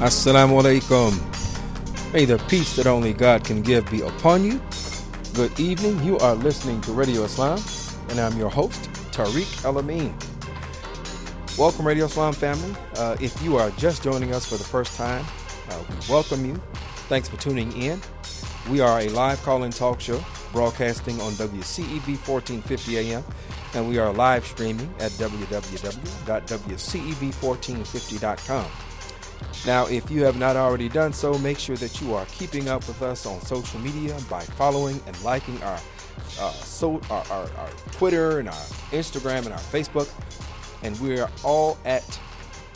Assalamu alaikum. May the peace that only God can give be upon you. Good evening. You are listening to Radio Islam, and I'm your host, Tariq El Amin. Welcome, Radio Islam family. Uh, if you are just joining us for the first time, uh, we welcome you. Thanks for tuning in. We are a live call in talk show broadcasting on WCEV 1450 AM, and we are live streaming at www.wcev1450.com. Now, if you have not already done so, make sure that you are keeping up with us on social media by following and liking our uh, so our, our, our Twitter and our Instagram and our Facebook, and we are all at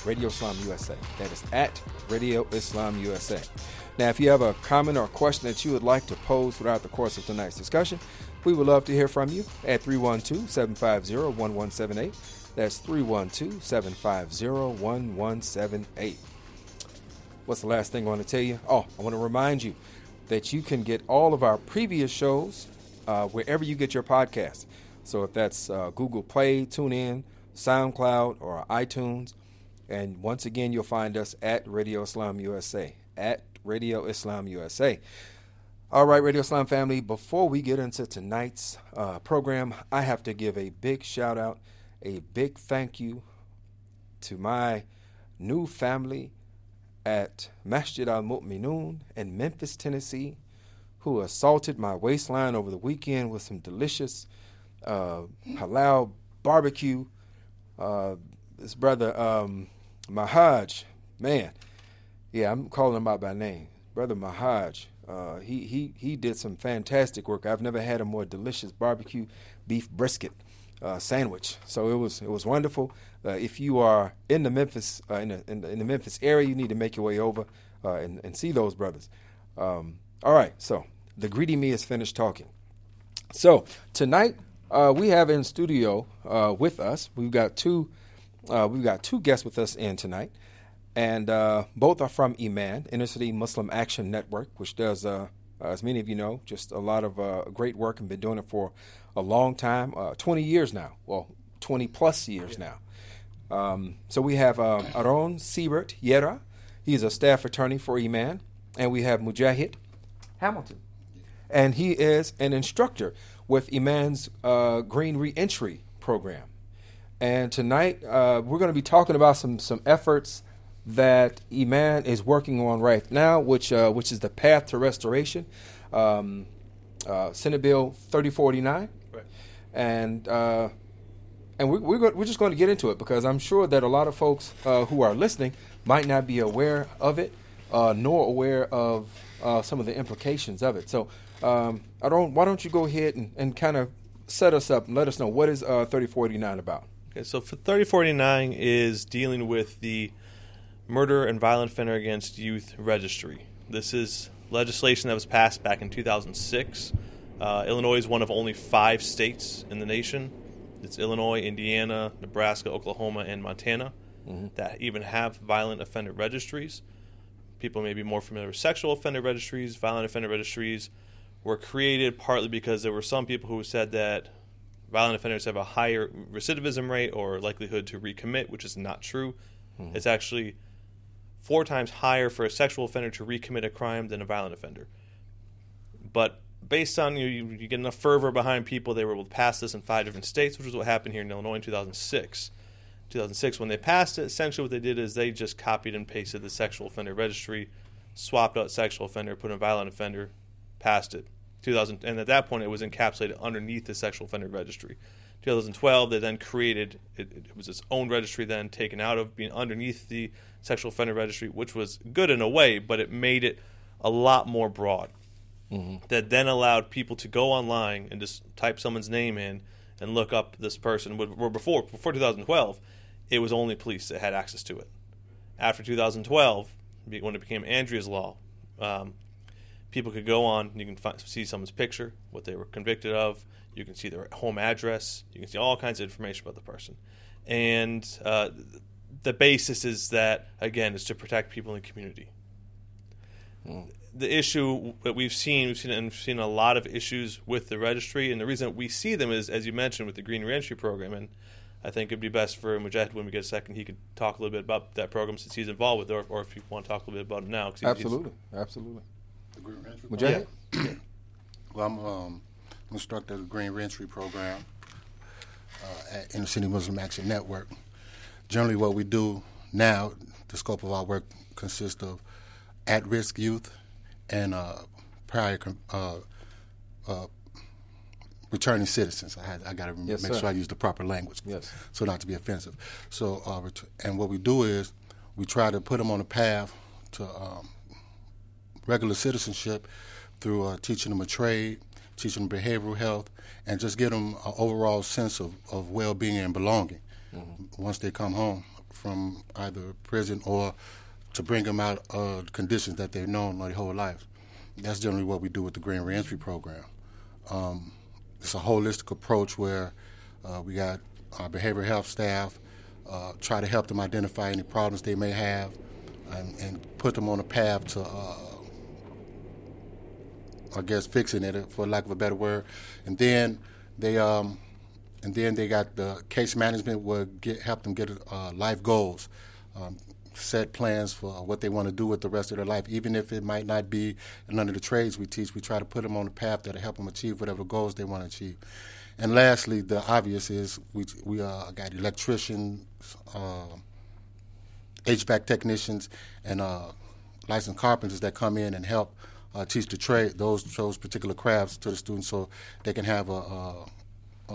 Radio Islam USA. That is at Radio Islam USA. Now, if you have a comment or question that you would like to pose throughout the course of tonight's discussion, we would love to hear from you at 312 750 1178. That's 312 750 1178. What's the last thing I want to tell you? Oh, I want to remind you that you can get all of our previous shows uh, wherever you get your podcasts. So if that's uh, Google Play, TuneIn, SoundCloud, or iTunes. And once again, you'll find us at Radio Islam USA. At Radio Islam USA. All right, Radio Islam family, before we get into tonight's uh, program, I have to give a big shout out, a big thank you to my new family at Masjid al Mu'minun in Memphis, Tennessee, who assaulted my waistline over the weekend with some delicious uh, halal barbecue. Uh, this brother um, Mahaj, man, yeah, I'm calling him out by name, brother Mahaj. Uh, he he he did some fantastic work. I've never had a more delicious barbecue beef brisket uh, sandwich. So it was it was wonderful. Uh, if you are in the Memphis uh, in, the, in, the, in, the, Memphis area, you need to make your way over uh, and, and, see those brothers. Um, all right, so the greedy me is finished talking. So tonight uh, we have in studio uh, with us. We've got two we've got two guests with us in tonight, and both are from Iman Inner City Muslim Action Network, which does. As many of you know, just a lot of great work and been doing it for a long time, uh, 20 years now. Well, 20 plus years now. Um, so we have um, Aaron Siebert Llera. He's a staff attorney for Iman. And we have Mujahid Hamilton. And he is an instructor with Iman's uh, Green Reentry program. And tonight uh, we're going to be talking about some, some efforts that Iman is working on right now, which, uh, which is the path to restoration. Um, uh, Senate Bill 3049 and uh, and we, we're we're just going to get into it because I'm sure that a lot of folks uh, who are listening might not be aware of it, uh, nor aware of uh, some of the implications of it. So, um, I don't. Why don't you go ahead and, and kind of set us up and let us know what is uh, 3049 about? Okay, so for 3049 is dealing with the Murder and Violent Offender Against Youth Registry. This is legislation that was passed back in 2006 uh, Illinois is one of only five states in the nation. It's Illinois, Indiana, Nebraska, Oklahoma, and Montana mm-hmm. that even have violent offender registries. People may be more familiar with sexual offender registries. Violent offender registries were created partly because there were some people who said that violent offenders have a higher recidivism rate or likelihood to recommit, which is not true. Mm-hmm. It's actually four times higher for a sexual offender to recommit a crime than a violent offender. But based on you, you get enough fervor behind people, they were able to pass this in five different states, which is what happened here in Illinois in 2006. 2006, when they passed it, essentially what they did is they just copied and pasted the sexual offender registry, swapped out sexual offender, put in violent offender, passed it. 2000, and at that point, it was encapsulated underneath the sexual offender registry. 2012, they then created it, it was its own registry, then taken out of being underneath the sexual offender registry, which was good in a way, but it made it a lot more broad mm-hmm. that then allowed people to go online and just type someone's name in and look up this person. Where before before 2012, it was only police that had access to it. After 2012, when it became Andrea's law, um, people could go on. And you can find, see someone's picture, what they were convicted of. You can see their home address. You can see all kinds of information about the person. And uh, the basis is that again is to protect people in the community. Mm the issue that we've seen, we've seen, and we've seen a lot of issues with the registry, and the reason we see them is, as you mentioned, with the Green Reentry Program, and I think it'd be best for Mujahid when we get a second. He could talk a little bit about that program since he's involved with it, or, or if you want to talk a little bit about it now. 'cause he's- he's- Absolutely, absolutely. The Green Reentry Mujahid? Well, I'm um, instructor of the Green Reentry Program uh, at Inner City Muslim Action Network. Generally, what we do now, the scope of our work consists of at-risk youth and uh, prior uh, uh, returning citizens. I, had, I got to Yes, make sir. sure I use the proper language, Yes. so not to be offensive. So, uh, ret- and what we do is we try to put them on a path to um, regular citizenship through uh, teaching them a trade, teaching them behavioral health, and just get them an overall sense of, of well-being and belonging once they come home from either prison or to bring them out of conditions that they've known their whole life. That's generally what we do with the Green Reentry Program. Um, it's a holistic approach where uh, we got our behavioral health staff uh, try to help them identify any problems they may have and, and put them on a path to, uh, I guess, fixing it, for lack of a better word. And then they, um, and then they got the case management will get help them get uh, life goals. Um, set plans for what they want to do with the rest of their life, even if it might not be none of the trades we teach. We try to put them on a path that'll help them achieve whatever goals they want to achieve. And lastly, the obvious is we we uh, got electricians, uh, HVAC technicians, and uh, licensed carpenters that come in and help uh, teach the trade those those particular crafts to the students, so they can have a, a, a,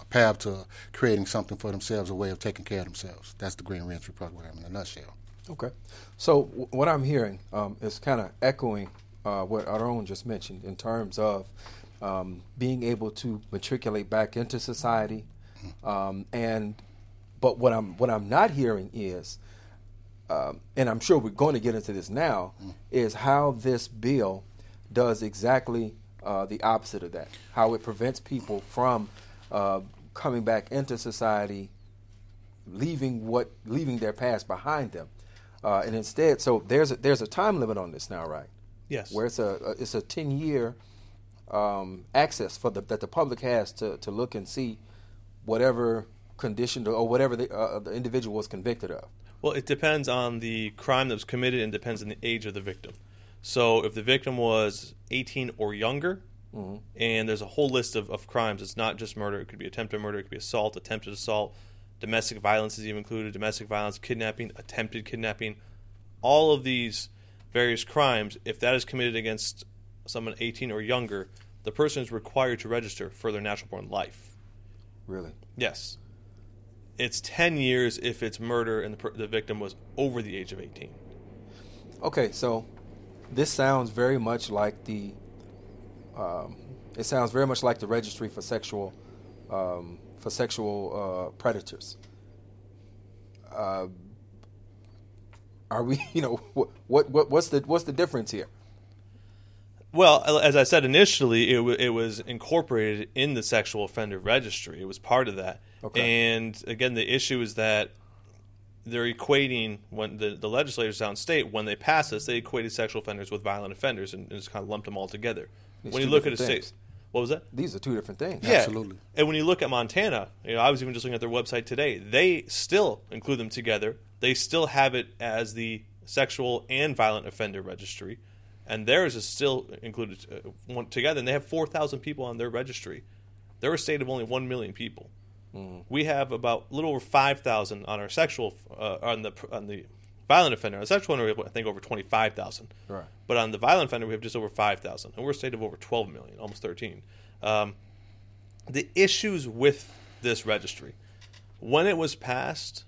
a path to creating something for themselves, a way of taking care of themselves. That's the Green Reentry Program in a nutshell. Okay. So w- what I'm hearing um, is kind of echoing uh, what Aaron just mentioned in terms of um, being able to matriculate back into society, um, and but what I'm what I'm not hearing is, um, and I'm sure we're going to get into this now, is how this bill does exactly uh, the opposite of that. How it prevents people from uh, coming back into society leaving what leaving their past behind them, uh, and instead, so there's a, there's a time limit on this now, right? Yes. Where it's a, a it's a ten year um, access for the that the public has to, to look and see whatever condition or whatever the, uh, the individual was convicted of. Well, it depends on the crime that was committed and depends on the age of the victim. So if the victim was 18 or younger, mm-hmm. and there's a whole list of, of crimes, it's not just murder. It could be attempted murder, it could be assault, attempted assault, domestic violence is even included, domestic violence, kidnapping, attempted kidnapping. All of these various crimes, if that is committed against someone 18 or younger, the person is required to register for their natural born life. Really? Yes. It's 10 years if it's murder and the, the victim was over the age of 18. Okay, so this sounds very much like the. Um, it sounds very much like the registry for sexual, um, for sexual uh, predators. Uh, are we? You know, what, what what what's the what's the difference here? Well, as I said initially, it, w- it was incorporated in the sexual offender registry. It was part of that. Okay. And again, the issue is that they're equating when the, the legislators downstate when they pass this, they equated sexual offenders with violent offenders and, and just kind of lumped them all together. It's when you look at a different state, what was that? These are two different things. Yeah, Absolutely. And when you look at Montana, you know, I was even just looking at their website today. They still include them together. They still have it as the sexual and violent offender registry, and theirs is still included uh, one, together. And they have four thousand people on their registry. They're a state of only one million people. We have about a little over five thousand on our sexual uh, on the on the violent offender. On the sexual offender, we have I think over twenty five thousand. Right. But on the violent offender, we have just over five thousand, and we're a state of over twelve million, almost thirteen. Um, the issues with this registry when it was passed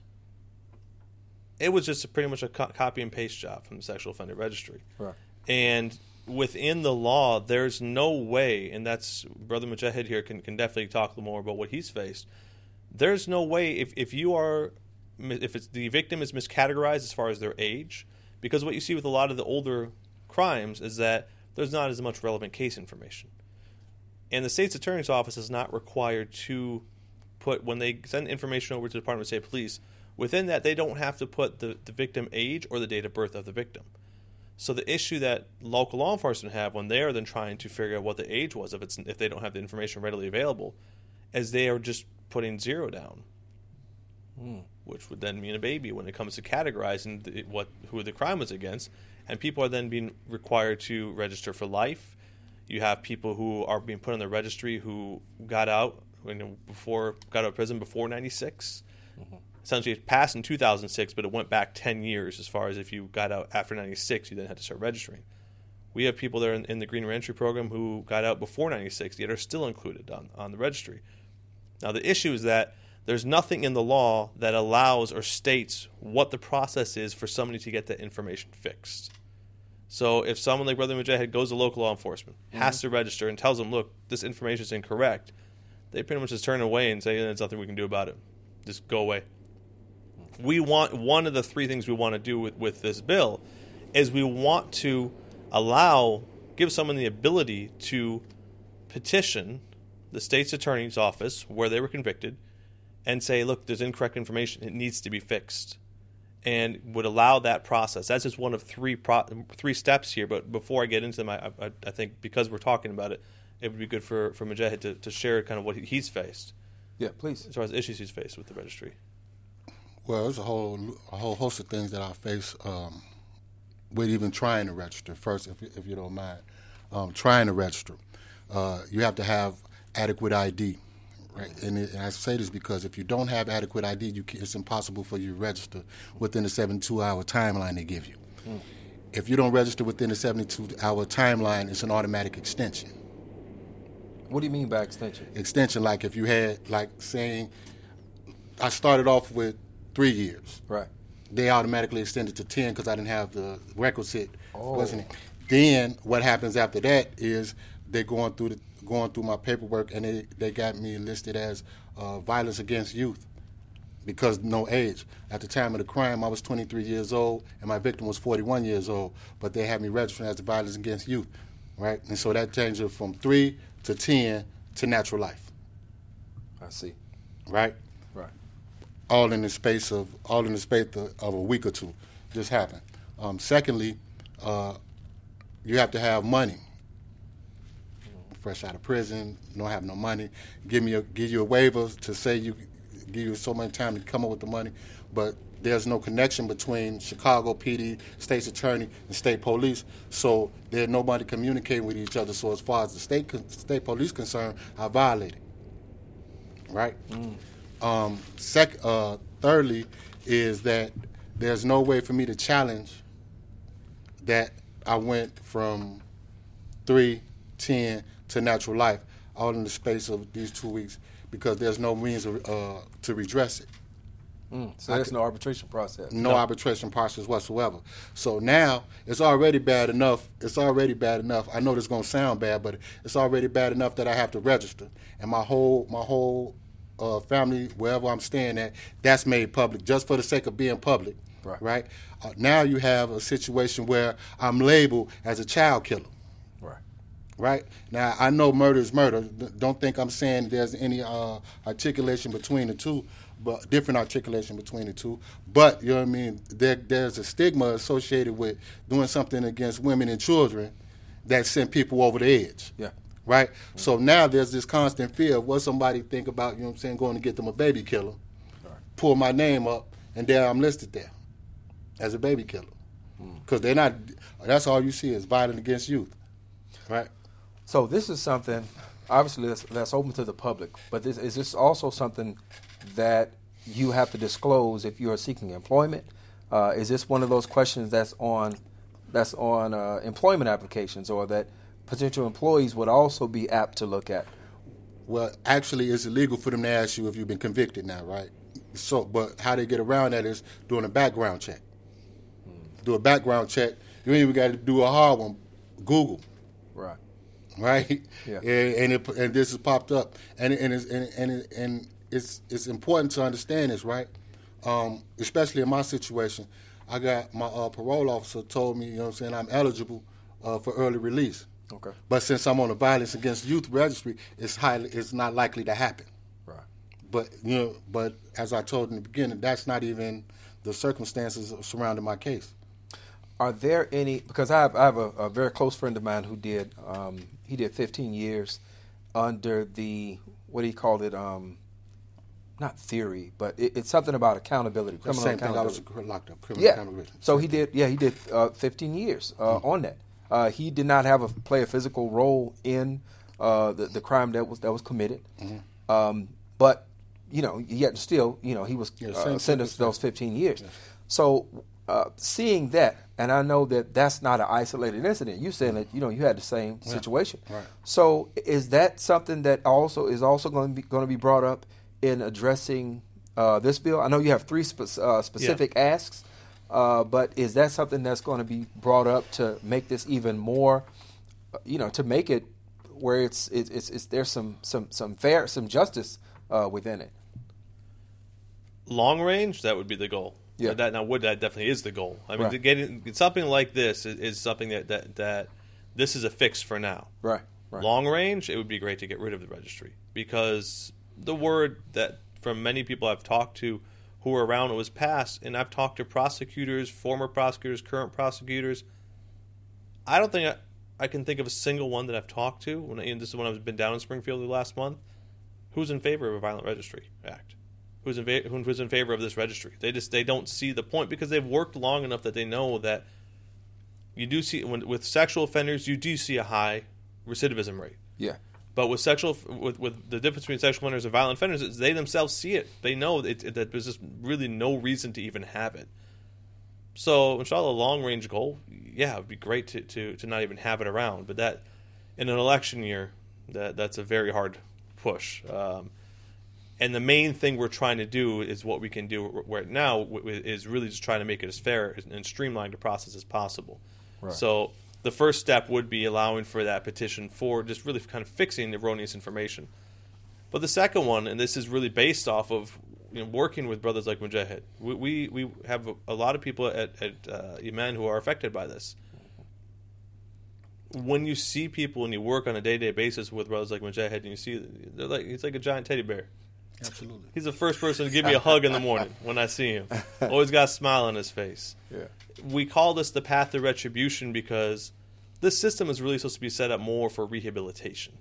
it was just a, pretty much a co- copy and paste job from the sexual offender registry Right. And within the law there's no way and that's brother mujahid here can, can definitely talk more about what he's faced there's no way if, if you are if it's the victim is miscategorized as far as their age because what you see with a lot of the older crimes is that there's not as much relevant case information and the state's attorney's office is not required to put when they send information over to the Department of State Police. Within that, they don't have to put the, the victim age or the date of birth of the victim. So the issue that local law enforcement have when they are then trying to figure out what the age was if it's if they don't have the information readily available, is they are just putting zero down. Hmm. which would then mean a baby when it comes to categorizing the, what who the crime was against. And people are then being required to register for life. You have people who are being put on the registry who got out you know, before got out of prison before '96. Essentially, it passed in 2006, but it went back 10 years as far as if you got out after '96, you then had to start registering. We have people there in, in the Green Reentry program who got out before '96, yet are still included on, on the registry. Now, the issue is that there's nothing in the law that allows or states what the process is for somebody to get that information fixed. So if someone like Brother Mujahid goes to local law enforcement, has mm-hmm. to register, and tells them, look, this information is incorrect, they pretty much just turn away and say, there's nothing we can do about it. Just go away. We want one of the three things we want to do with, with this bill is we want to allow, give someone the ability to petition the state's attorney's office where they were convicted and say, look, there's incorrect information. It needs to be fixed. And would allow that process. That's just one of three pro- three steps here. But before I get into them, I, I, I think because we're talking about it, it would be good for, for Mujahid to, to share kind of what he's faced Yeah, please. as far as issues he's faced with the registry. Well, there's a whole a whole host of things that I face um, with even trying to register. First, if, if you don't mind, um, trying to register, uh, you have to have adequate ID. Right, and, it, and I say this because if you don't have adequate ID, you can, it's impossible for you to register within the 72-hour timeline they give you. If you don't register within the 72-hour timeline, it's an automatic extension. What do you mean by extension? Extension, like if you had, like saying, I started off with three years Right. they automatically extended to 10 because I didn't have the requisite, Oh. wasn't it? Then what happens after that is they're going through the going through my paperwork and they, they got me listed as uh, violence against youth because no age. At the time of the crime, I was 23 years old and my victim was 41 years old, but they had me registered as violence against youth, right? And so that changed it from three to 10 to natural life, I see. right? All in the space of all in the space of, a week or two. Just happened. Um, secondly, uh, you have to have money. Fresh out of prison, don't have no money. Give me a give you a waiver to say you give you so much time to come up with the money, but there's no connection between Chicago PD, state's attorney, and state police. So there's nobody communicating with each other. So as far as the state state police concerned, I violated. Right. Um, sec- uh, thirdly, is that there's no way for me to challenge that I went from three, ten to natural life all in the space of these two weeks because there's no means of, uh, to redress it. Mm. So there's no arbitration process. No, arbitration process whatsoever. So now it's already bad enough. It's already bad enough. I know this is gonna sound bad, but it's already bad enough that I have to register, and my whole my whole uh, family, wherever I'm staying at, that's made public just for the sake of being public. Right. Right. Uh, now you have a situation where I'm labeled as a child killer. Right. Right now, I know murder is murder. Don't think I'm saying there's any uh, articulation between the two, but different articulation between the two. But you know what I mean. There, there's a stigma associated with doing something against women and children that send people over the edge. Yeah. Right. So now there's this constant fear of what somebody think about. You know what I'm saying? Going to get them a baby killer, pull my name up, and there I'm listed there as a baby killer because they're not. That's all you see is violent against youth. Right. So this is something, obviously, that's, that's open to the public. But this, is this also something that you have to disclose if you are seeking employment? Uh, is this one of those questions that's on that's on uh, employment applications, or that potential employees would also be apt to look at? Well, actually, it's illegal for them to ask you if you've been convicted now, right? So, but how they get around that is doing a background check. Do a background check. You ain't even got to do a hard one. Google, Right. right? Yeah. And and, it, and this has popped up, and and it's, and and, it, and it's it's important to understand this, right? Um, especially in my situation, I got my uh, parole officer told me, you know, what I'm saying I'm eligible uh, for early release. Okay. But since I'm on the violence against youth registry, it's highly it's not likely to happen. Right. But you know, but as I told in the beginning, that's not even the circumstances surrounding my case. Are there any? Because I have I have a, a very close friend of mine who did um, he did 15 years under the what he called it um, not theory, but it, it's something about accountability, criminal same thing. I was locked up. Criminal yeah. accountability. So he did. Yeah, he did uh, 15 years uh, on that. Uh, he did not have a play a physical role in uh, the, the crime that was that was committed. Um, but you know, yet still, you know, he was Yeah, uh, sentenced to those 15 years. So uh, seeing that, and I know that that's not an isolated incident. You saying that you know you had the same situation. right. So is that something that also is also going to be going to be brought up in addressing uh, this bill? I know you have three spe- uh, specific asks, uh, but is that something that's going to be brought up to make this even more, you know, to make it where it's it's, it's, it's there's some some some fair some justice uh, within it? long range, that would be the goal. Yeah. That now would that definitely is the goal. I mean, Right. to get it, something like this is, is something that, that that this is a fix for now. Right. Right. Long range, it would be great to get rid of the registry because the word that from many people I've talked to who were around when it was passed, and I've talked to prosecutors, former prosecutors, current prosecutors. I don't think I, I can think of a single one that I've talked to. When and this is when I've been down in Springfield the last month. Who's in favor of a violent registry act? Who's in fa- who's in favor of this registry? They just they don't see the point because they've worked long enough that they know that you do see when, with sexual offenders you do see a high recidivism rate. Yeah. But with sexual, with, with the difference between sexual offenders and violent offenders, is they themselves see it. They know it, it- that there's just really no reason to even have it. So, inshallah, a long range goal, yeah, it would be great to, to, to not even have it around. But that, in an election year, that that's a very hard push. Um, and the main thing we're trying to do is what we can do right now is really just trying to make it as fair and streamlined a process as possible. Right. So the first step would be allowing for that petition for just really kind of fixing erroneous information. But the second one, and this is really based off of you know, working with brothers like Mujahid, we we, we have a, lot of people at, at uh, Iman who are affected by this. When you see people and you work on a day to day basis with brothers like Mujahid, and you see they're like he's like a giant teddy bear. Absolutely. He's the first person to give me a hug in the morning when I see him. Always got a smile on his face. Yeah. We call this the path of retribution because this system is really supposed to be set up more for rehabilitation.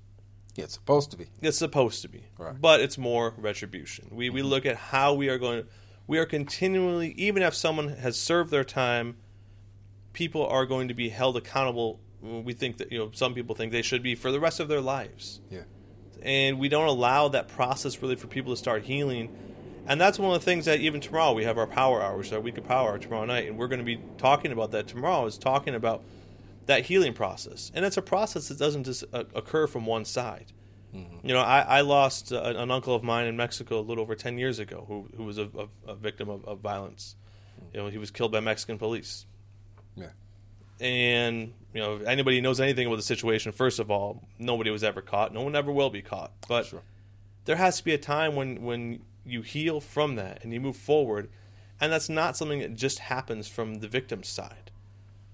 Yeah, it's supposed to be. It's supposed to be, Right. but it's more retribution. We we mm-hmm. look at how we are going. We are continually, even if someone has served their time, people are going to be held accountable. We think that you know some people think they should be for the rest of their lives Yeah. and we don't allow that process really for people to start healing. And that's one of the things that even tomorrow we have our power hour, which is our week of power tomorrow night, and we're going to be talking about that tomorrow. Is talking about that healing process, and it's a process that doesn't just uh, occur from one side. You know, I, I lost uh, an uncle of mine in Mexico a little over ten years ago, who who was a, a, a victim of, of violence. You know, he was killed by Mexican police Yeah. and you know if anybody knows anything about the situation first of all nobody was ever caught no one ever will be caught but Sure. there has to be a time when when you heal from that and you move forward. And that's not something that just happens from the victim's side.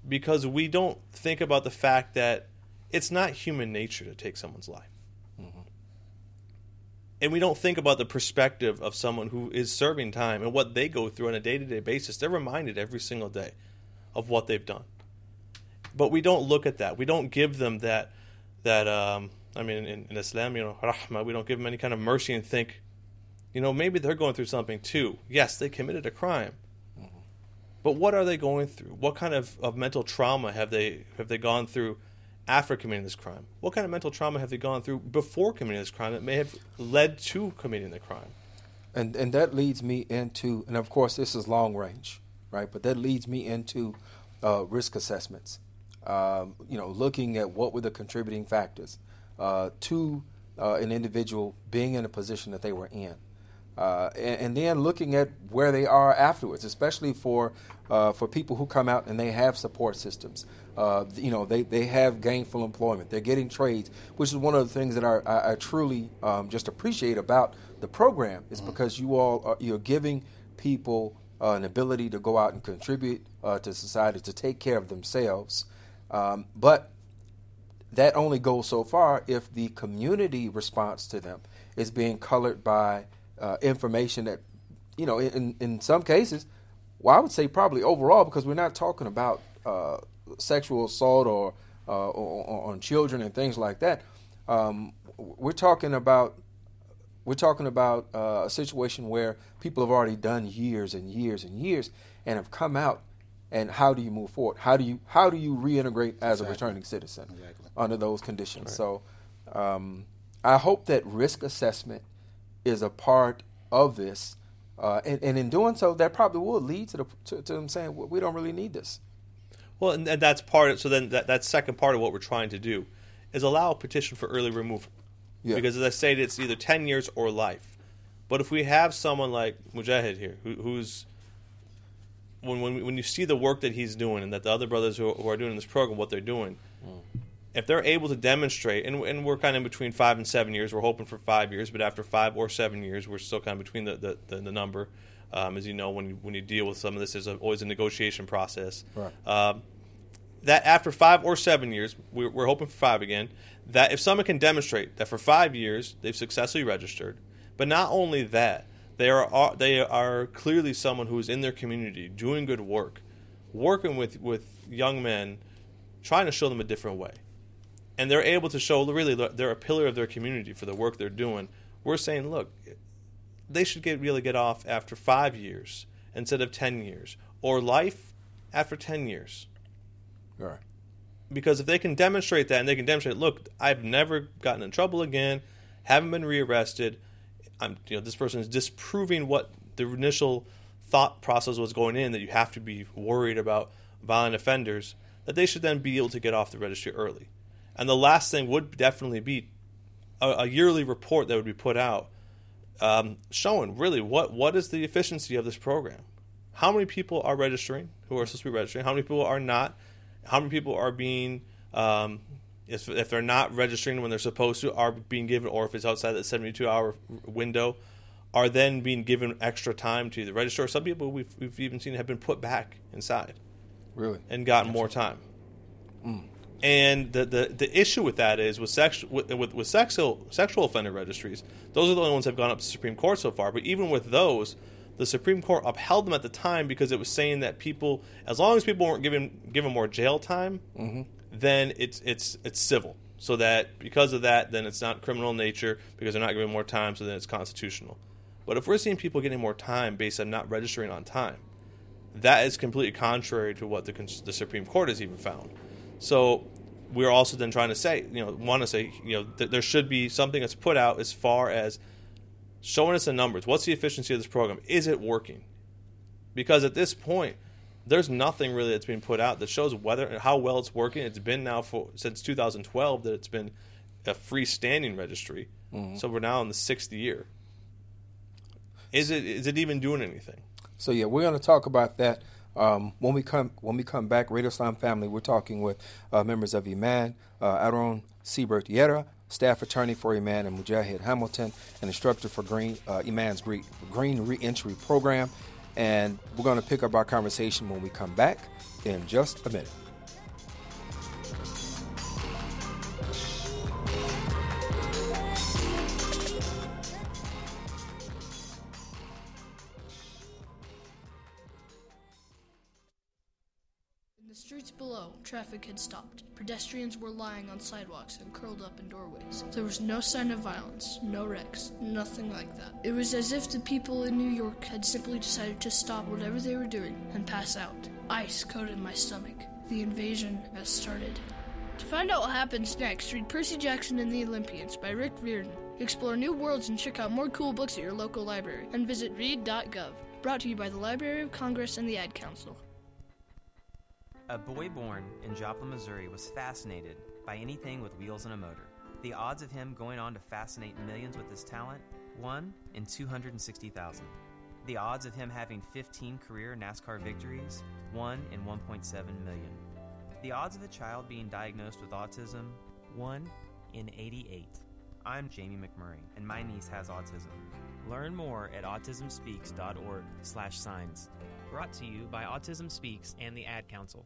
Because we don't think about the fact that it's not human nature to take someone's life. And we don't think about the perspective of someone who is serving time and what they go through on a day-to-day basis. They're reminded every single day of what they've done. But we don't look at that. We don't give them that that um, I mean in, in Islam, you know, rahmah, we don't give them any kind of mercy and think, you know, maybe they're going through something too. Yes, they committed a crime. But what are they going through? What kind of, of mental trauma have they have they gone through after committing this crime? What kind of mental trauma have they gone through before committing this crime that may have led to committing the crime? and and that leads me into and of course this is long range right but that leads me into uh, risk assessments um, you know looking at what were the contributing factors uh, to uh, an individual being in a position that they were in uh, and, and then looking at where they are afterwards, especially for uh, for people who come out and they have support systems. Uh, you know, they, they have gainful employment. They're getting trades, which is one of the things that I, I, I truly um, just appreciate about the program is because you all are, you're giving people uh, an ability to go out and contribute uh, to society to take care of themselves. Um, but that only goes so far if the community response to them is being colored by uh, information that, you know, in, in some cases, well, I would say probably overall, because we're not talking about uh, sexual assault or, uh, or, or on children and things like that. Um, we're talking about We're talking about uh, a situation where people have already done years and years and years and have come out. And how do you move forward? How do you how do you reintegrate as Exactly. a returning citizen Exactly. under those conditions? So, um, I hope that risk assessment is a part of this, uh, and, and in doing so, that probably will lead to the to, to them saying "Well, we don't really need this. Well, and, and that's part of so then that, that second part of what we're trying to do is allow a petition for early removal. Yeah. Because as I stated, it's either 10 years or life. But if we have someone like Mujahid here, who, who's when, when when you see the work that he's doing and that the other brothers who, who are doing this program, what they're doing, if they're able to demonstrate, and, and we're kind of in between five and seven years, we're hoping for five years, but after five or seven years, we're still kind of between the, the, the, the number. Um, as you know, when you, when you deal with some of this, there's a, always a negotiation process. Right. Um, that after five or seven years, we're, we're hoping for five again, that if someone can demonstrate that for five years they've successfully registered, but not only that, they are, are they are clearly someone who is in their community doing good work, working with, with young men, trying to show them a different way, and they're able to show really they're a pillar of their community for the work they're doing. We're saying, look, they should get really get off after five years instead of ten years, or life after ten years All right. because if they can demonstrate that and they can demonstrate, look, I've never gotten in trouble again, haven't been rearrested, I'm, you know, this person is disproving what the initial thought process was going in that you have to be worried about violent offenders, that they should then be able to get off the registry early. And the last thing would definitely be a, a yearly report that would be put out um, showing really what, what is the efficiency of this program. How many people are registering who are supposed to be registering? How many people are not? How many people are being, um, if, if they're not registering when they're supposed to, are being given, or if it's outside that 72 hour window, are then being given extra time to either register. Some people we've, we've even seen have been put back inside Really. and gotten more time. And the, the, the issue with that is with sexual with, with, with sexual sexual offender registries, those are the only ones that have gone up to the Supreme Court so far. But even with those, the Supreme Court upheld them at the time because it was saying that people, as long as people weren't given given more jail time, mm-hmm. then it's it's it's civil. So that because of that, then it's not criminal in nature because they're not given more time. So then it's constitutional. But if we're seeing people getting more time based on not registering on time, that is completely contrary to what the, the Supreme Court has even found. So we're also then trying to say, you know, want to say, you know, th- there should be something that's put out as far as showing us the numbers. What's the efficiency of this program? Is it working? Because at this point, there's nothing really that's being put out that shows whether how well it's working. It's been now for since 2012 that it's been a freestanding registry. Mm-hmm. So we're now in the sixth year. Is it is it even doing anything? So yeah, we're going to talk about that um, when we come when we come back. Radio Islam family, we're talking with uh, members of Iman, uh, Aaron Siebert Llera, staff attorney for Iman, and Mujahid Hamilton, an instructor for Green uh, Iman's Green, Green Reentry Program. And we're going to pick up our conversation when we come back in just a minute. Traffic had stopped. Pedestrians were lying on sidewalks and curled up in doorways. There was no sign of violence, no wrecks, nothing like that. It was as if the people in New York had simply decided to stop whatever they were doing and pass out. Ice coated my stomach. The invasion has started. To find out what happens next, read Percy Jackson and the Olympians by Rick Riordan. Explore new worlds and check out more cool books at your local library. And visit read.gov. Brought to you by the Library of Congress and the Ad Council. A boy born in Joplin, Missouri was fascinated by anything with wheels and a motor. The odds of him going on to fascinate millions with his talent? 1 in 260,000. The odds of him having 15 career NASCAR victories? 1 in 1.7 million. The odds of a child being diagnosed with autism? 1 in 88. I'm Jamie McMurray, and my niece has autism. Learn more at autismspeaks.org/signs. Brought to you by Autism Speaks and the Ad Council.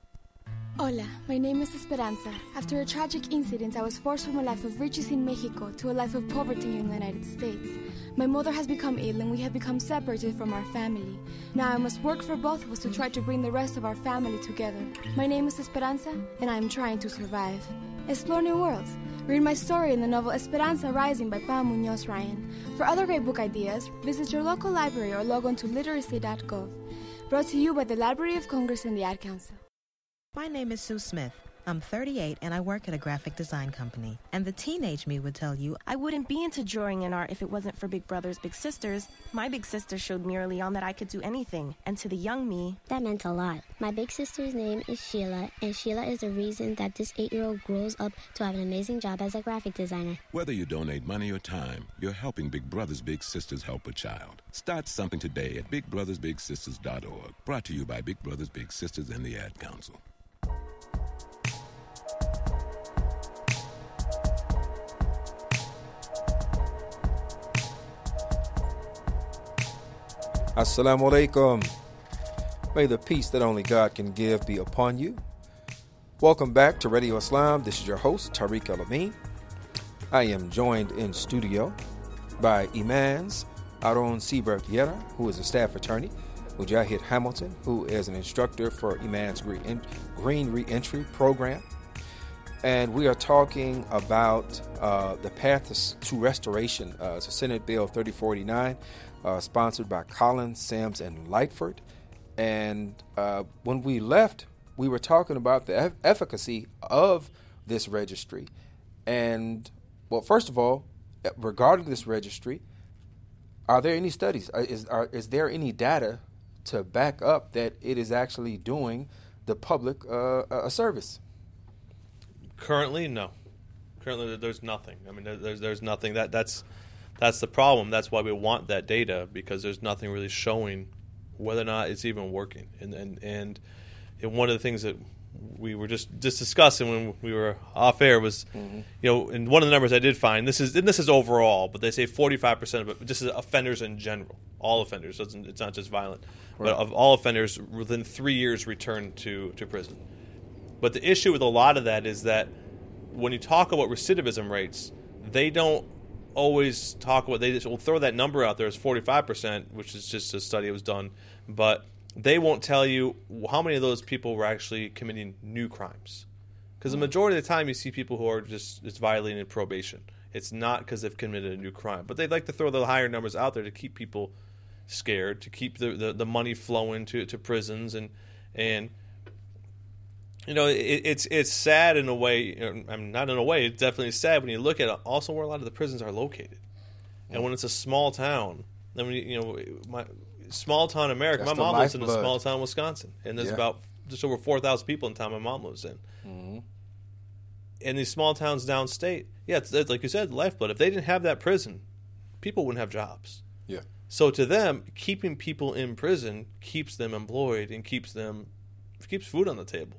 Hola, my name is Esperanza. After a tragic incident, I was forced from a life of riches in Mexico to a life of poverty in the United States. My mother has become ill and we have become separated from our family. Now I must work for both of us to try to bring the rest of our family together. My name is Esperanza and I am trying to survive. Explore new worlds. Read my story in the novel Esperanza Rising by Pam Munoz Ryan. For other great book ideas, visit your local library or log on to literacy.gov. Brought to you by the Library of Congress and the Ad Council. My name is Sue Smith. I'm 38 and I work at a graphic design company. And the teenage me would tell you I wouldn't be into drawing and art if it wasn't for Big Brothers Big Sisters. My big sister showed me early on that I could do anything. And to the young me, that meant a lot. My big sister's name is Sheila, and Sheila is the reason that this eight year old grows up to have an amazing job as a graphic designer. Whether you donate money or time, you're helping Big Brothers Big Sisters help a child. Start something today at bigbrothersbigsisters.org. Brought to you by Big Brothers Big Sisters and the Ad Council. Assalamu alaikum. May the peace that only God can give be upon you. Welcome back to Radio Islam. This is your host, Tariq El. I am joined in studio by Imans Aaron Siebert Llera, who is a staff attorney, Mujahid Hamilton, who is an instructor for Imans Green, Green Reentry Program. And we are talking about uh, the path to restoration. Uh, it's a Senate Bill 3049 uh, sponsored by Collins, Sims, and Lightford. And uh, when we left, we were talking about the eff- efficacy of this registry. And, well, first of all, regarding this registry, are there any studies? Uh, is, are, is there any data to back up that it is actually doing the public uh, a service? Currently, no. Currently, there's nothing. I mean, there's there's nothing that that's that's the problem. That's why we want that data because there's nothing really showing whether or not it's even working. And and and, and one of the things that we were just, just discussing when we were off air was, mm-hmm. you know, and one of the numbers I did find this is and this is overall, but they say 45 percent of it. This is offenders in general, all offenders. So it's, it's not just violent, right. but of all offenders within three years return to to prison. But the issue with a lot of that is that when you talk about recidivism rates, they don't always talk about they just will throw that number out there as 45%, which is just a study that was done, but they won't tell you how many of those people were actually committing new crimes. Because the hmm. majority of the time you see people who are just it's violating probation. It's not because they've committed a new crime, but they like to throw the higher numbers out there to keep people scared, to keep the, the, the money flowing to, to prisons and and you know, it, it's it's sad in a way. I mean, not in a way. It's definitely sad when you look at it, also where a lot of the prisons are located, and when it's a small town. I mean, you know, my small town America. That's my mom lives in a small town Wisconsin, and there's yeah. about just over four thousand people in town my mom lives in. Mm-hmm. In these small towns downstate, yeah, it's, it's like you said, lifeblood. If they didn't have that prison, people wouldn't have jobs. Yeah. So to them, keeping people in prison keeps them employed and keeps them keeps food on the table.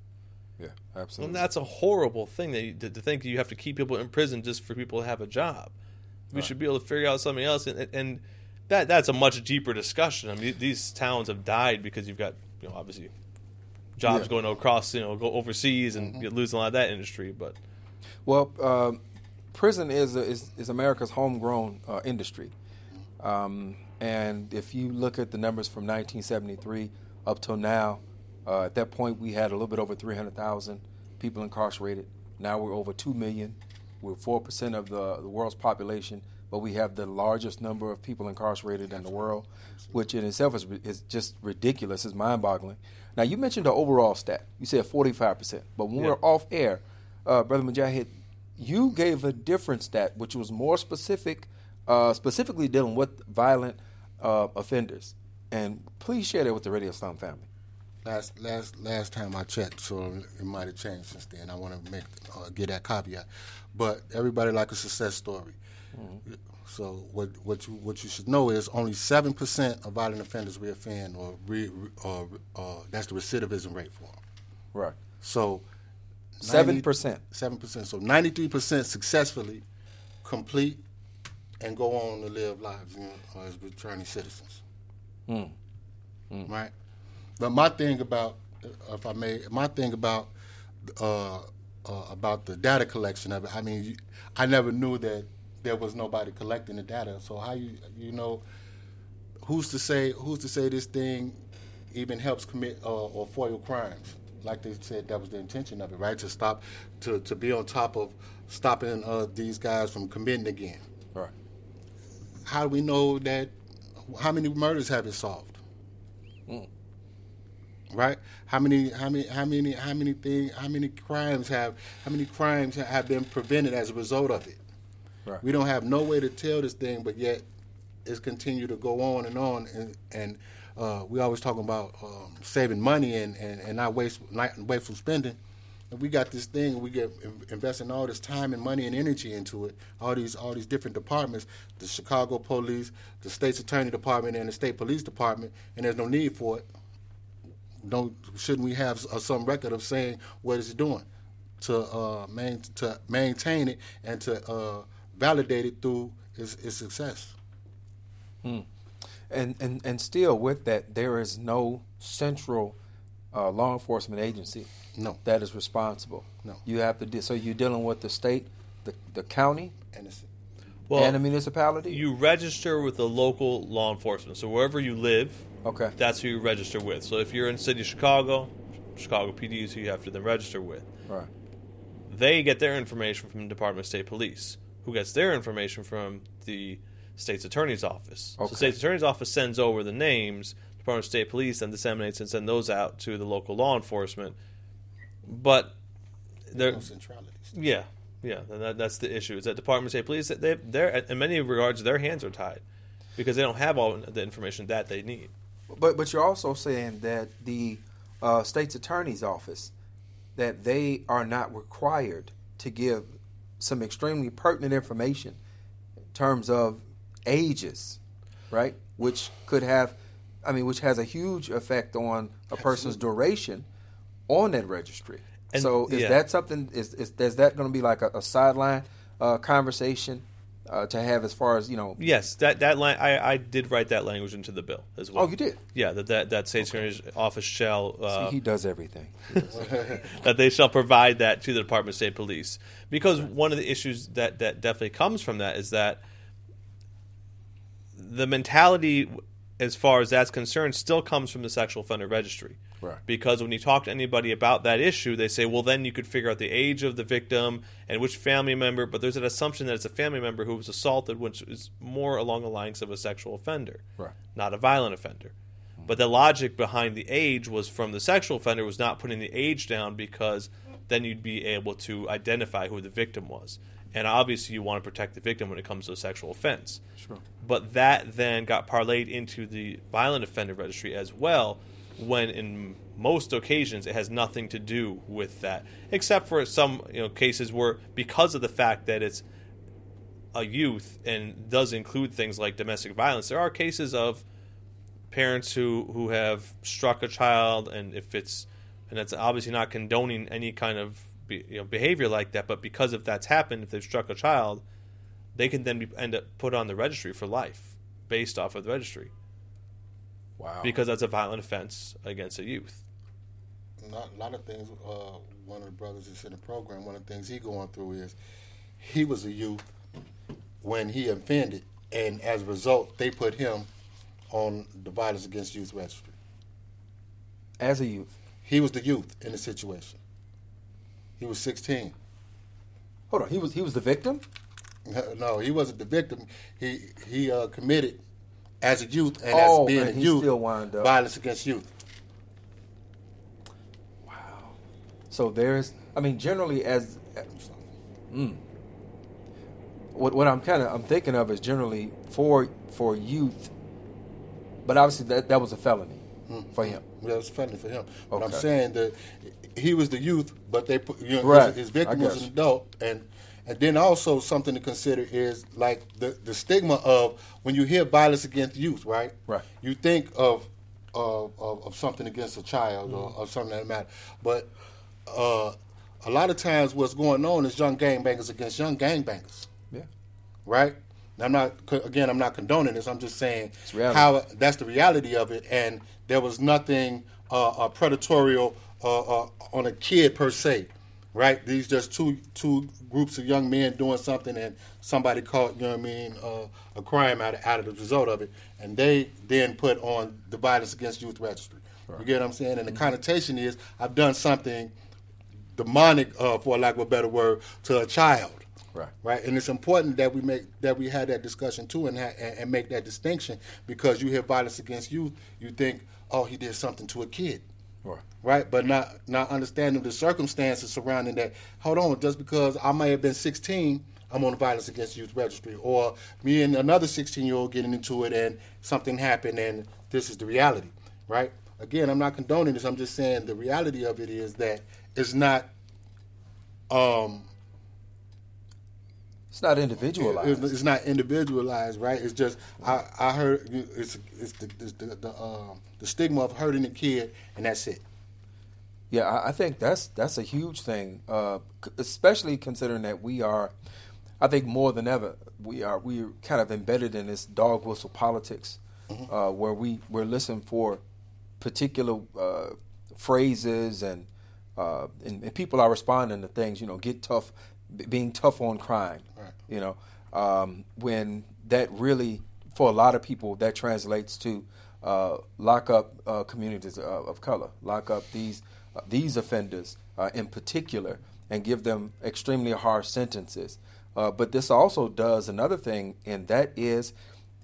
Yeah, absolutely. And that's a horrible thing that you, to, to, think you have to keep people in prison just for people to have a job. We right. should be able to figure out something else, and, and that that's a much deeper discussion. I mean, these towns have died because you've got you know obviously jobs yeah. going across you know go overseas and mm-hmm. losing a lot of that industry. But well, uh, prison is, is, is America's homegrown uh, industry, um, and if you look at the numbers from 1973 up till now uh, at that point, we had a little bit over 300,000 people incarcerated. Now we're over 2 million. We're 4% of the, the world's population, but we have the largest number of people incarcerated in the world, which in itself is, is just ridiculous. It's mind boggling. Now, you mentioned the overall stat. You said 45%, but when yeah. we're off air, uh, Brother Mujahid, you gave a different stat, which was more specific, uh, specifically dealing with violent uh, offenders. And please share that with the Radio Islam family. Last last last time I checked, so it might have changed since then. I want to make uh, get that caveat, but everybody like a success story. Mm-hmm. So what what you what you should know is only seven percent of violent offenders reoffend, or re, or uh, that's the recidivism rate for them. Right. So seven percent. Seven percent. So ninety three percent successfully complete and go on to live lives you know, as returning citizens. Mm. Mm. Right. But my thing about, if I may, my thing about uh, uh, about the data collection of it. I mean, I never knew that there was nobody collecting the data. So how you you know, who's to say who's to say this thing even helps commit uh, or foil crimes? Like they said, that was the intention of it, right? To stop, to to be on top of stopping uh, these guys from committing again. Right. How do we know that? How many murders have it solved? Mm right? How many, how many, how many, how many things, how many crimes have, how many crimes have been prevented as a result of it? Right. We don't have no way to tell this thing, but yet it's continued to go on and on, and, and uh, we always talking about um, saving money and, and, and not waste not wasteful spending. And we got this thing, we get investing all this time and money and energy into it. All these all these different departments, the Chicago Police, the state's attorney department, and the state police department, and there's no need for it don't shouldn't we have uh, some record of saying what it's doing to uh, main, to maintain it and to uh, validate it through its, its success. Hmm. And, and and still with that, there is no central uh, law enforcement agency no. that is responsible. No, you have to. De- so you're dealing with the state, the the county, and the, well, and the municipality. You register with the local law enforcement. So wherever you live, Okay. That's who you register with. So if you're in the city of Chicago, Chicago PD is who you have to then register with. Right. They get their information from the Department of State Police, who gets their information from the state's attorney's office. Okay. So the state's attorney's office sends over the names. Department of State Police then disseminates and send those out to the local law enforcement. But there, no centrality. Yeah, yeah, that, that's the issue. Is that Department of State Police? They, they're in many regards their hands are tied because they don't have all the information that they need. But but you're also saying that the uh, state's attorney's office that they are not required to give some extremely pertinent information in terms of ages, right? Which could have, I mean, which has a huge effect on a person's duration on that registry. And, so is yeah. that something? Is is, is that going to be like a, a sideline uh, conversation uh, to have as far as you know. Yes, that that line I, I did write that language into the bill as well. Oh, you did? Yeah, that that, that state okay. attorney's office shall. Uh, See, he does everything. that they shall provide that to the Department of State Police because right. one of the issues that that definitely comes from that is that the mentality, as far as that's concerned, still comes from the sexual offender registry. Right. Because when you talk to anybody about that issue, they say, well, then you could figure out the age of the victim and which family member. But there's an assumption that it's a family member who was assaulted, which is more along the lines of a sexual offender, right. not a violent offender. Mm-hmm. But the logic behind the age was from the sexual offender was not putting the age down because then you'd be able to identify who the victim was. And obviously, you want to protect the victim when it comes to a sexual offense. Sure. But that then got parlayed into the violent offender registry as well when in most occasions it has nothing to do with that except for some you know cases where because of the fact that it's a youth and does include things like domestic violence there are cases of parents who who have struck a child and if it's and that's obviously not condoning any kind of you know, behavior like that but because if that's happened if they've struck a child they can then be, end up put on the registry for life based off of the registry Wow. Because that's a violent offense against a youth. Not, a lot of things. Uh, one of the brothers that's in the program, one of the things he going through is he was a youth when he offended, and as a result, they put him on the Violence Against Youth Registry. As a youth, he was the youth in the situation. He was 16. Hold on, he was he was the victim. No, he wasn't the victim. He he uh, committed as a youth and oh, as being and a youth, still wound up. violence against youth. Wow. So there's, I mean, generally as Mm. What what I'm kind of I'm thinking of is generally for for youth, but obviously that that was a felony Mm. for him. That was a felony for him. But I'm saying that he was the youth, but they put you know Right. his, his victim was an adult, and and then also something to consider is like the the stigma of when you hear violence against youth, right? Right. You think of of, of, of something against a child or, Mm-hmm. or something that matter, but uh, a lot of times what's going on is young gangbangers against young gangbangers Yeah. right? I'm not again. I'm not condoning this. I'm just saying how that's the reality of it, and there was nothing uh, uh, predatorial uh, uh, on a kid per se, right? These just two two groups of young men doing something, and somebody caught, you know what I mean, uh, a crime out of, out of the result of it, and they then put on the violence against youth registry. You get what I'm saying? And the connotation is I've done something demonic, uh, for lack of a better word, to a child Right. right? And it's important that we make that we had that discussion too, and ha- and and make that distinction because you hear violence against youth, you think, oh, he did something to a kid, Right. But not not understanding the circumstances surrounding that. Hold on, just because I may have been 16. I'm on the violence against youth registry, or me and another 16 year old getting into it, and something happened, and this is the reality, right? Again, I'm not condoning this. I'm just saying the reality of it is that it's not um, It's not individualized. it's, it's not individualized, right? It's just I, I heard it's it's the it's the the, um, the stigma of hurting a kid, and that's it. Yeah, I, think that's that's a huge thing, uh, especially considering that we are, I think more than ever, we are we are kind of embedded in this dog whistle politics, uh, where we we're listening for particular uh, phrases and, uh, and and people are responding to things. You know, get tough, being tough on crime. Right. You know, um, when that really for a lot of people that translates to uh, lock up uh, communities of, of color, lock up these these offenders uh, in particular, and give them extremely harsh sentences. Uh, but this also does another thing, and that is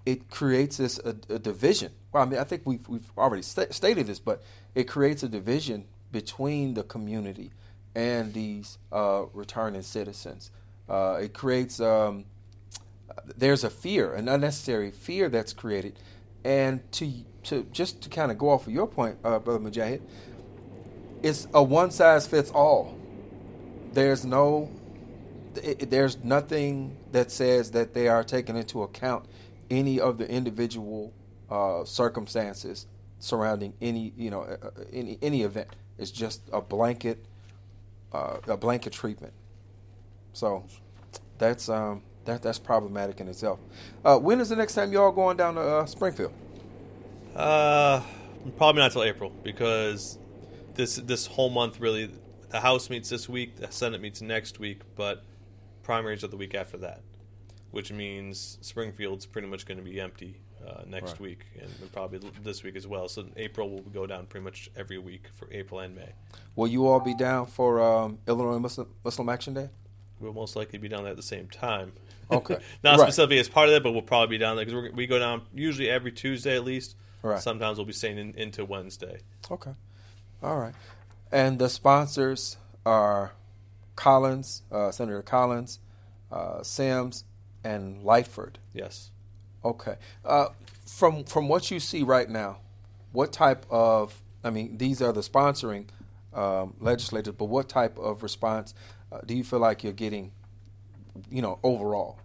it creates this a, a division. Well, I mean, I think we've we've already sta- stated this, but it creates a division between the community and these uh, returning citizens. Uh, it creates um, there's a fear, an unnecessary fear that's created, and to to just to kind of go off of your point, uh, brother Mujahid, it's a one size fits all. There's no, it, there's nothing that says that they are taking into account any of the individual uh, circumstances surrounding any you know uh, uh, any any event. It's just a blanket uh, a blanket treatment. So that's um that that's problematic in itself. Uh, when is the next time y'all going down to Springfield? Uh, probably not till April because this this whole month really. The House meets this week, the Senate meets next week, but primaries are the week after that, which means Springfield's pretty much going to be empty uh, next Right. week and probably this week as well. So April will go down pretty much every week for April and May. Will you all be down for um, Illinois Muslim, Muslim Action Day? We'll most likely be down there at the same time. Okay. Not Right. specifically as part of that, but we'll probably be down there because we go down usually every Tuesday at least. Right. Sometimes we'll be staying in, into Wednesday. Okay. All right. And the sponsors are Collins, uh, Senator Collins, uh, Sims, and Lightford. Yes. Okay. Uh, from from what you see right now, what type of I mean, these are the sponsoring um, legislators, but what type of response uh, do you feel like you're getting? You know, overall.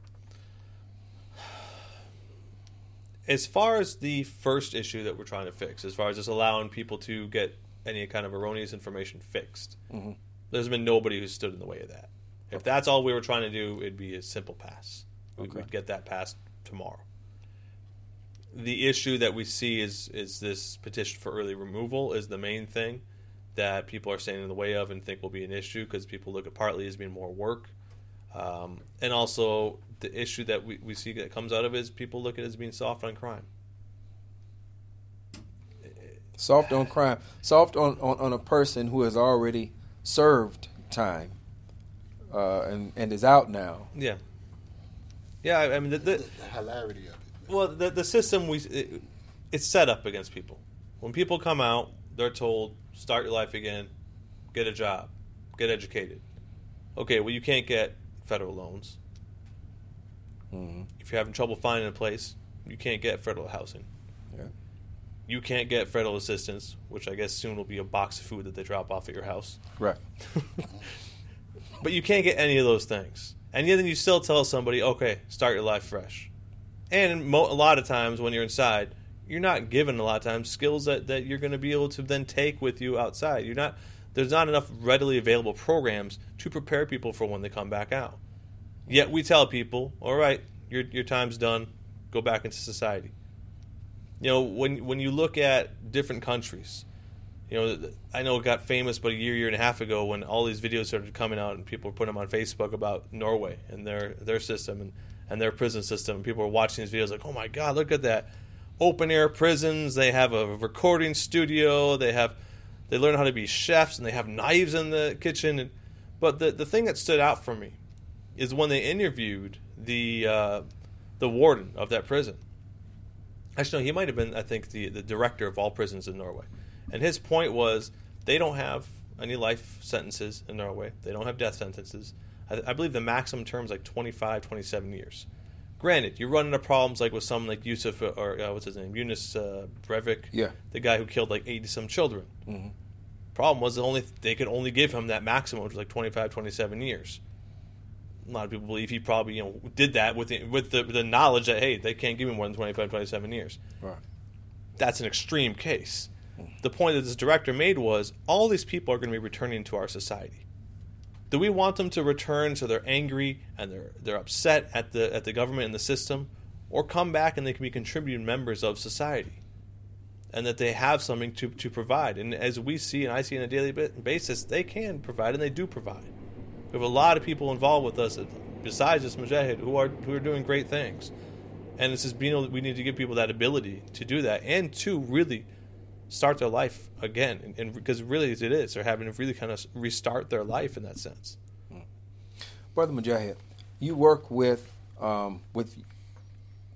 As far as the first issue that we're trying to fix, as far as just allowing people to get any kind of erroneous information fixed, Mhm. there's been nobody who's stood in the way of that. If that's all we were trying to do, it'd be a simple pass. We'd, Okay. we'd get that passed tomorrow. The issue that we see is is this petition for early removal is the main thing that people are standing in the way of and think will be an issue because people look at partly as being more work. Um, and also the issue that we, we see that comes out of it is people look at it as being soft on crime. Soft on crime, soft on, on, on a person who has already served time uh, and and is out now. Yeah, yeah. I I mean, the, the, The hilarity of it. well, the the system we it, it's set up against people. When people come out, they're told start your life again, get a job, get educated. Okay, well, you can't get federal loans. Mhm. If you're having trouble finding a place, you can't get federal housing. You can't get federal assistance, which I guess soon will be a box of food that they drop off at your house. Right. But you can't get any of those things. And yet then you still tell somebody, okay, start your life fresh. And mo- a lot of times when you're inside, you're not given a lot of times skills that, that you're going to be able to then take with you outside. You're not there's not enough readily available programs to prepare people for when they come back out. Yet we tell people, all right, your your time's done, go back into society. You know, when when you look at different countries, you know, I know it got famous about a year, year and a half ago when all these videos started coming out and people were putting them on Facebook about Norway and their their system and, and their prison system. And people were watching these videos like, oh my God, look at that. Open air prisons. They have a recording studio. They have, they learn how to be chefs and they have knives in the kitchen. And, but the, the thing that stood out for me is when they interviewed the, uh, the warden of that prison. Actually, no, he might have been, I think, the, the director of all prisons in Norway. And his point was they don't have any life sentences in Norway. They don't have death sentences. I, I believe the maximum term is like 25, 27 years. Granted, you run into problems like with someone like Yusuf uh, or uh, what's his name, Yunus uh, Breivik, Yeah. the guy who killed like 80 some children. Mhm. Problem was the only they could only give him that maximum, which was like 25, 27 years. A lot of people believe he probably you know did that with the, with the, the knowledge that hey they can't give him more than 25, 27 years. Right. That's an extreme case. The point that this director made was all these people are going to be returning to our society. Do we want them to return so they're angry and they're they're upset at the at the government and the system, or come back and they can be contributing members of society, and that they have something to to provide? And as we see and I see on a daily ba- basis, they can provide and they do provide. We have a lot of people involved with us besides this mujahid who are who are doing great things, and it's just being able, we need to give people that ability to do that and to really start their life again and, and because really it is they're having to really kind of restart their life in that sense Brother Mujahid, you work with um, with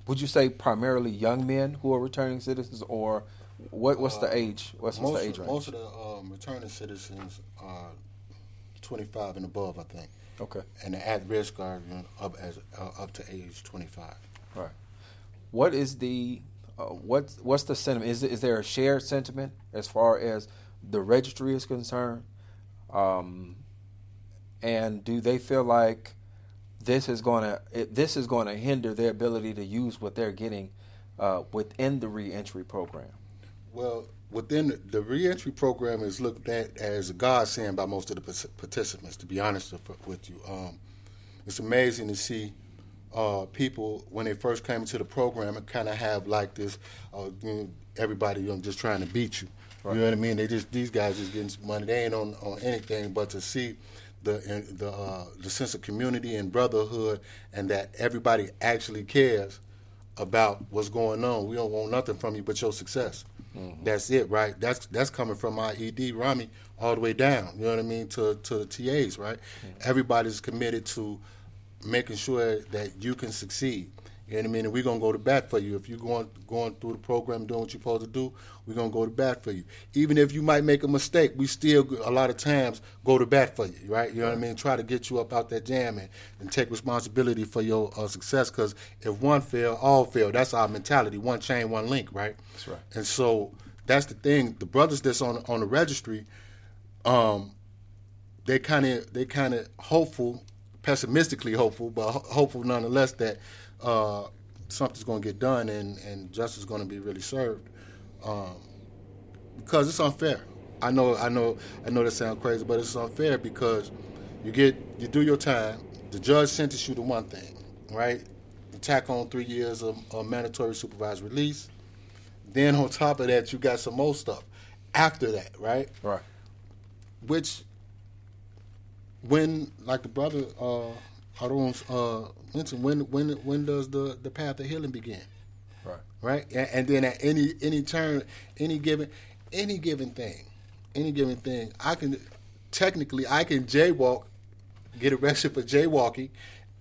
would you say primarily young men who are returning citizens, or what? What's the Uh, age? What's, most what's the of- age range? Most of the um, returning citizens are 25 and above, I think. Okay. And the at risk are you know, up as uh, up to age 25. Right. What is the uh, what's what's the sentiment? Is is there a shared sentiment as far as the registry is concerned? Um, and do they feel like this is going to this is going to hinder their ability to use what they're getting uh, within the reentry program? Well, within the, reentry program is looked at as a godsend by most of the participants. To be honest with- you, um, it's amazing to see uh, people when they first came into the program and kind of have like this. Uh, you know, everybody you know, just trying to beat you. You know what I mean? They just these guys just getting money. They ain't on, on anything but to see the the uh, the sense of community and brotherhood, and that everybody actually cares about what's going on. We don't want nothing from you but your success. Mm-hmm. That's it, right? That's that's coming from my ED Rami all the way down. You know what I mean to to the TAs, right? Mm-hmm. Everybody's committed to making sure that you can succeed. You know what I mean? And we're gonna go to bat for you. If you're going going through the program, doing what you're supposed to do, we're gonna go to bat for you. Even if you might make a mistake, we still a lot of times go to bat for you, right? You know what I mean? Try to get you up out that jam and, and take responsibility for your uh, success. Because if one fail, all fail. That's our mentality. One chain, one link, right? That's right. And so that's the thing. The brothers that's on on the registry, um, they kind of they kind of hopeful, pessimistically hopeful, but ho- hopeful nonetheless that uh, something's going to get done and and justice is going to be really served, um, because it's unfair. I know I know I know that sounds crazy, but it's unfair because you get you do your time. The judge sentences you to one thing, right? You tack on three years of, of mandatory supervised release. Then on top of that, you got some more stuff after that, right? Right. Which, when like the brother uh, Harun uh, mentioned, when when when does the the path of healing begin? Right. Right. And, and then at any any turn, any given any given thing, any given thing, I can technically I can jaywalk, get arrested for jaywalking.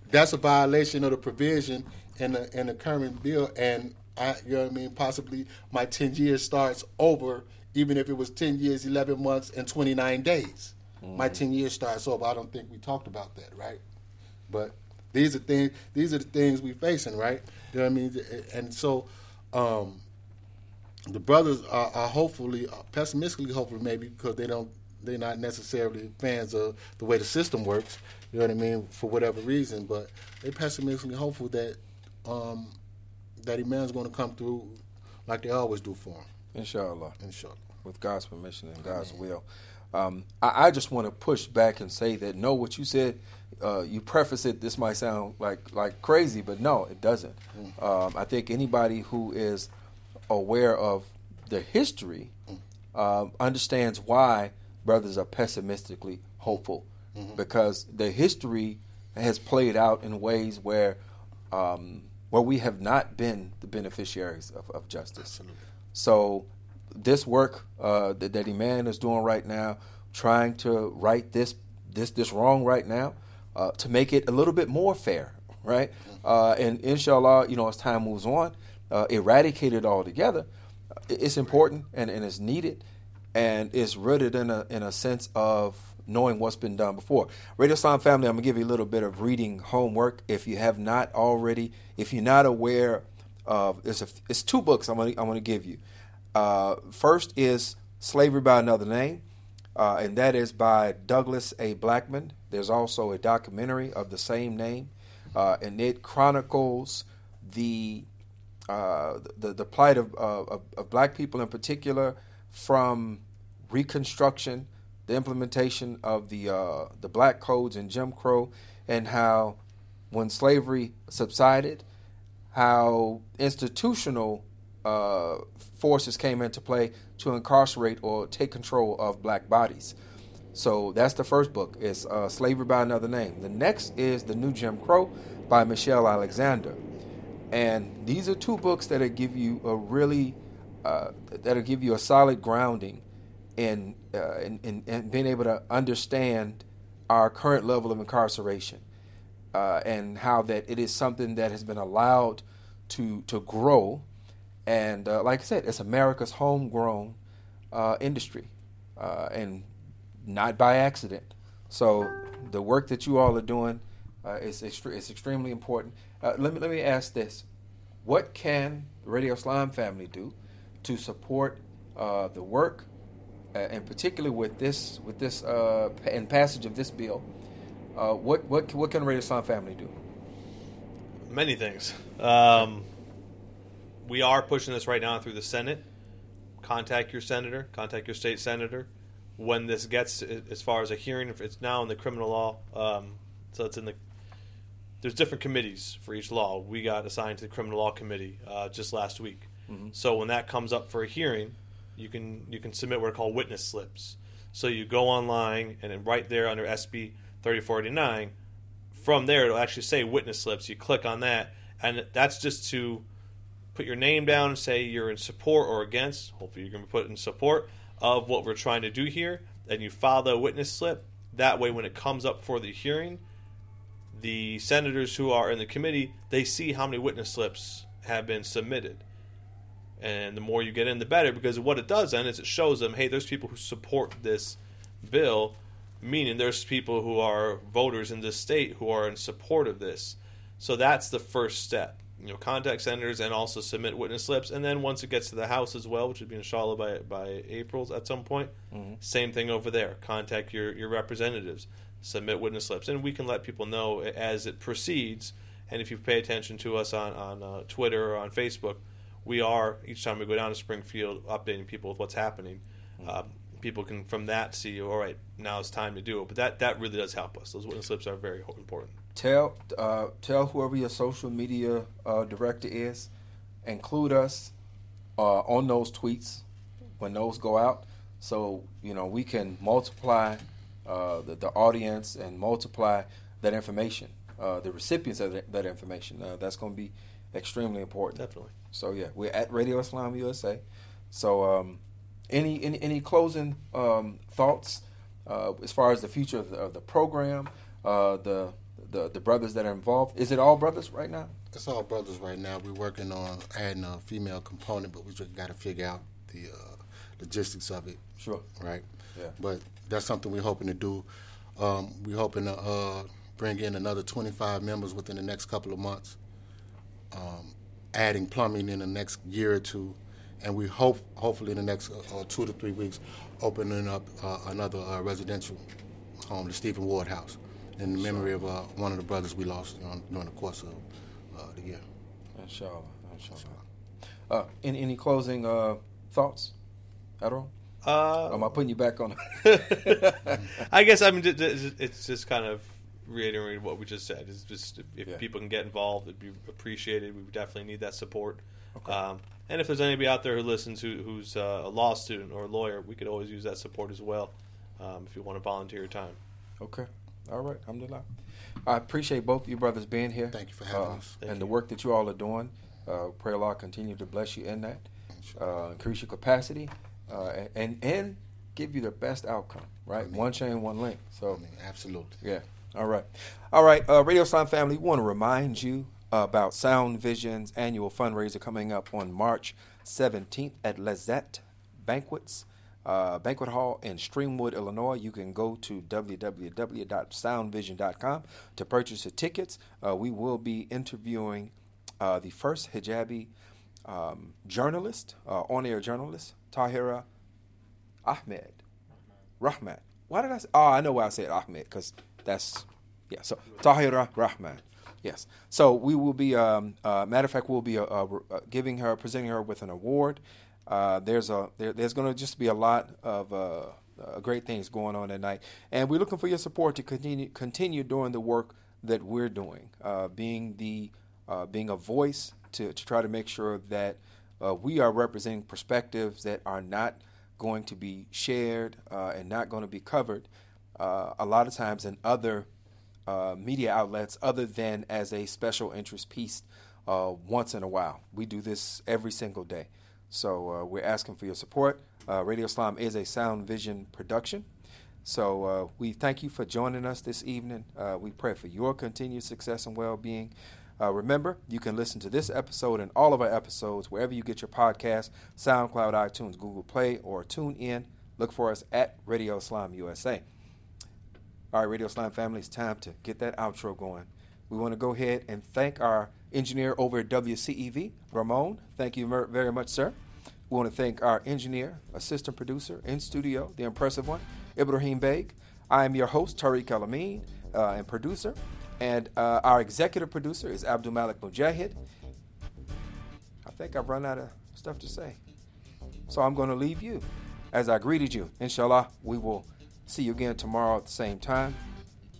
That's a violation of the provision in the in the current bill, and I, you know what I mean. Possibly my ten years starts over, even if it was ten years, eleven months, and twenty nine days. My ten years starts over. I don't think we talked about that, right? But these are things. These are the things we facing, right? You know what I mean? And so, um, the brothers are, are hopefully pessimistically hopeful, maybe because they don't. They're not necessarily fans of the way the system works. You know what I mean? For whatever reason, but they pessimistically hopeful that um, that Iman's going to come through like they always do for him. Inshallah. Inshallah. With God's permission and God's will. Um, I, I, just want to push back and say that no, what you said, uh, you preface it. This might sound like like crazy, but no, it doesn't. Mm. Um, I think anybody who is aware of the history mm. uh, understands why brothers are pessimistically hopeful, mm-hmm. because the history has played out in ways where um, where we have not been the beneficiaries of, of justice. Absolutely. So this work uh, that, that Iman is doing right now, trying to right this this this wrong right now, uh, to make it a little bit more fair, right? Uh, and inshallah, you know, as time moves on, uh, eradicate it altogether. It's important and, and it's needed, and it's rooted in a in a sense of knowing what's been done before. Radio Islam family, I'm gonna give you a little bit of reading homework if you have not already. If you're not aware of, it's a, it's two books I'm gonna I'm gonna give you. Uh, first is Slavery by Another Name, uh, and that is by Douglas A. Blackmon. There's also a documentary of the same name, uh, and it chronicles the uh, the, the plight of, of, of black people in particular from Reconstruction, the implementation of the uh, the black codes and Jim Crow, and how when slavery subsided, how institutional uh, forces came into play to incarcerate or take control of black bodies. So that's the first book. It's uh, Slavery by Another Name. The next is The New Jim Crow by Michelle Alexander. And these are two books that'll give you a really, uh, that'll give you a solid grounding in, uh, in, in, in, being able to understand our current level of incarceration uh, and how that it is something that has been allowed to, to grow and uh, like I said, it's America's homegrown uh, industry, and not by accident. So the work that you all are doing uh, is extre- is extremely important. Uh, let me let me ask this: What can the Radio Islam family do to support uh, the work, and particularly with this with this and passage of this bill? what what what can the Radio Islam family do? Many things. Um, we are pushing this right now through the Senate. Contact your senator, contact your state senator. When this gets as far as a hearing, it's now in the criminal law, um, so it's in the. There's different committees for each law. We got assigned to the criminal law committee uh, just last week. Mm-hmm. So when that comes up for a hearing, you can you can submit what are called witness slips. So you go online and then right there under SB 3049, from there it'll actually say witness slips. You click on that, and that's just to put your name down and say you're in support or against. Hopefully, you're going to put in support of what we're trying to do here. And you file the witness slip. That way, when it comes up for the hearing, the senators who are in the committee they see how many witness slips have been submitted. And the more you get in, the better. Because what it does then is it shows them, hey, there's people who support this bill, meaning there's people who are voters in this state who are in support of this. So that's the first step you know, contact senators and also submit witness slips. And then once it gets to the House as well, which would be inshallah by by April's at some point, mm-hmm. same thing over there. Contact your your representatives, submit witness slips, and we can let people know as it proceeds. And if you pay attention to us on on uh, Twitter or on Facebook, we are each time we go down to Springfield updating people with what's happening. Mm-hmm. Um, people can from that see, all right, now it's time to do it. But that that really does help us. Those witness slips are very important tell uh, tell whoever your social media uh, director is, include us uh, on those tweets when those go out, so you know we can multiply uh, the, the, audience and multiply that information, uh, the recipients of that, that information. Uh, that's going to be extremely important. Definitely. So yeah, we're at Radio Islam USA. So um, any, any any closing um, thoughts as far as the future of the, of the program, uh, the the the brothers that are involved? Is it all brothers right now? It's all brothers right now. We're working on adding a female component, but we just got to figure out the uh, logistics of it. Sure. Right. Yeah. But that's something we're hoping to do. Um, we're hoping to uh, bring in another 25 members within the next couple of months, um, adding plumbing in the next year or two, and we hope, hopefully, in the next uh, uh, two to three weeks, opening up uh, another uh, residential home, the Stephen Ward House, in the memory of uh, one of the brothers we lost on, during the course of uh, the year. Inshallah. Inshallah. Uh, any, any closing uh, thoughts at all? Uh, Am I putting you back on? I guess I mean d- d- it's just kind of reiterating what we just said. It's just if, if Yeah. people can get involved, it'd be appreciated. We definitely need that support. Okay. Um, and if there's anybody out there who listens who, who's uh, a law student or a lawyer, we could always use that support as well. Um, if you want to volunteer your time. Okay. All right. Alhamdulillah. I appreciate both of you brothers being here. Thank you for having uh, us. and the work that you all are doing. Uh, pray Allah continue to bless you in that, uh, increase your capacity, uh, and and give you the best outcome. Right, one chain, one link. So absolutely, yeah. All right, all right. Uh, Radio Islam family, we want to remind you about Sound Vision's annual fundraiser coming up on March 17th at Lazette Banquets. Uh, banquet hall in Streamwood, Illinois. You can go to www.soundvision.com to purchase the tickets. Uh, we will be interviewing uh, the first hijabi um, journalist, uh, on-air journalist, Tahera Ahmed. Rahman. Why did I say? Oh, I know why I said Ahmed because that's yeah. So Tahera Rahman. Yes. So we will be. Um, uh, matter of fact, we'll be uh, giving her, presenting her with an award. Uh, there's a there, there's going to just be a lot of uh, uh, great things going on that night, and we're looking for your support to continue continue doing the work that we're doing, uh, being the uh, being a voice to, to try to make sure that we are representing perspectives that are not going to be shared and not going to be covered a lot of times in other media outlets other than as a special interest piece once in a while. We do this every single day. So uh, we're asking for your support. Uh, Radio Islam is a Sound Vision production. So uh, we thank you for joining us this evening. Uh, we pray for your continued success and well being. Uh, remember, you can listen to this episode and all of our episodes wherever you get your podcasts SoundCloud, iTunes, Google Play, or tune in. Look for us at Radio Islam USA. All right, Radio Islam family, it's time to get that outro going. We want to go ahead and thank our engineer over at WCEV, Ramon. Thank you very much, sir. We want to thank our engineer, assistant producer in studio, the impressive one, Ibrahim Beg. I am your host, Tariq El-Amin, uh, and producer. And uh, our executive producer is Abdul Malik Mujahid. I think I've run out of stuff to say. So I'm going to leave you as I greeted you. Inshallah, we will see you again tomorrow at the same time.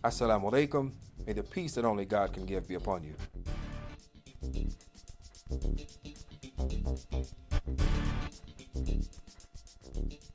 Assalamu alaikum. May the peace that only God can give be upon Thank you.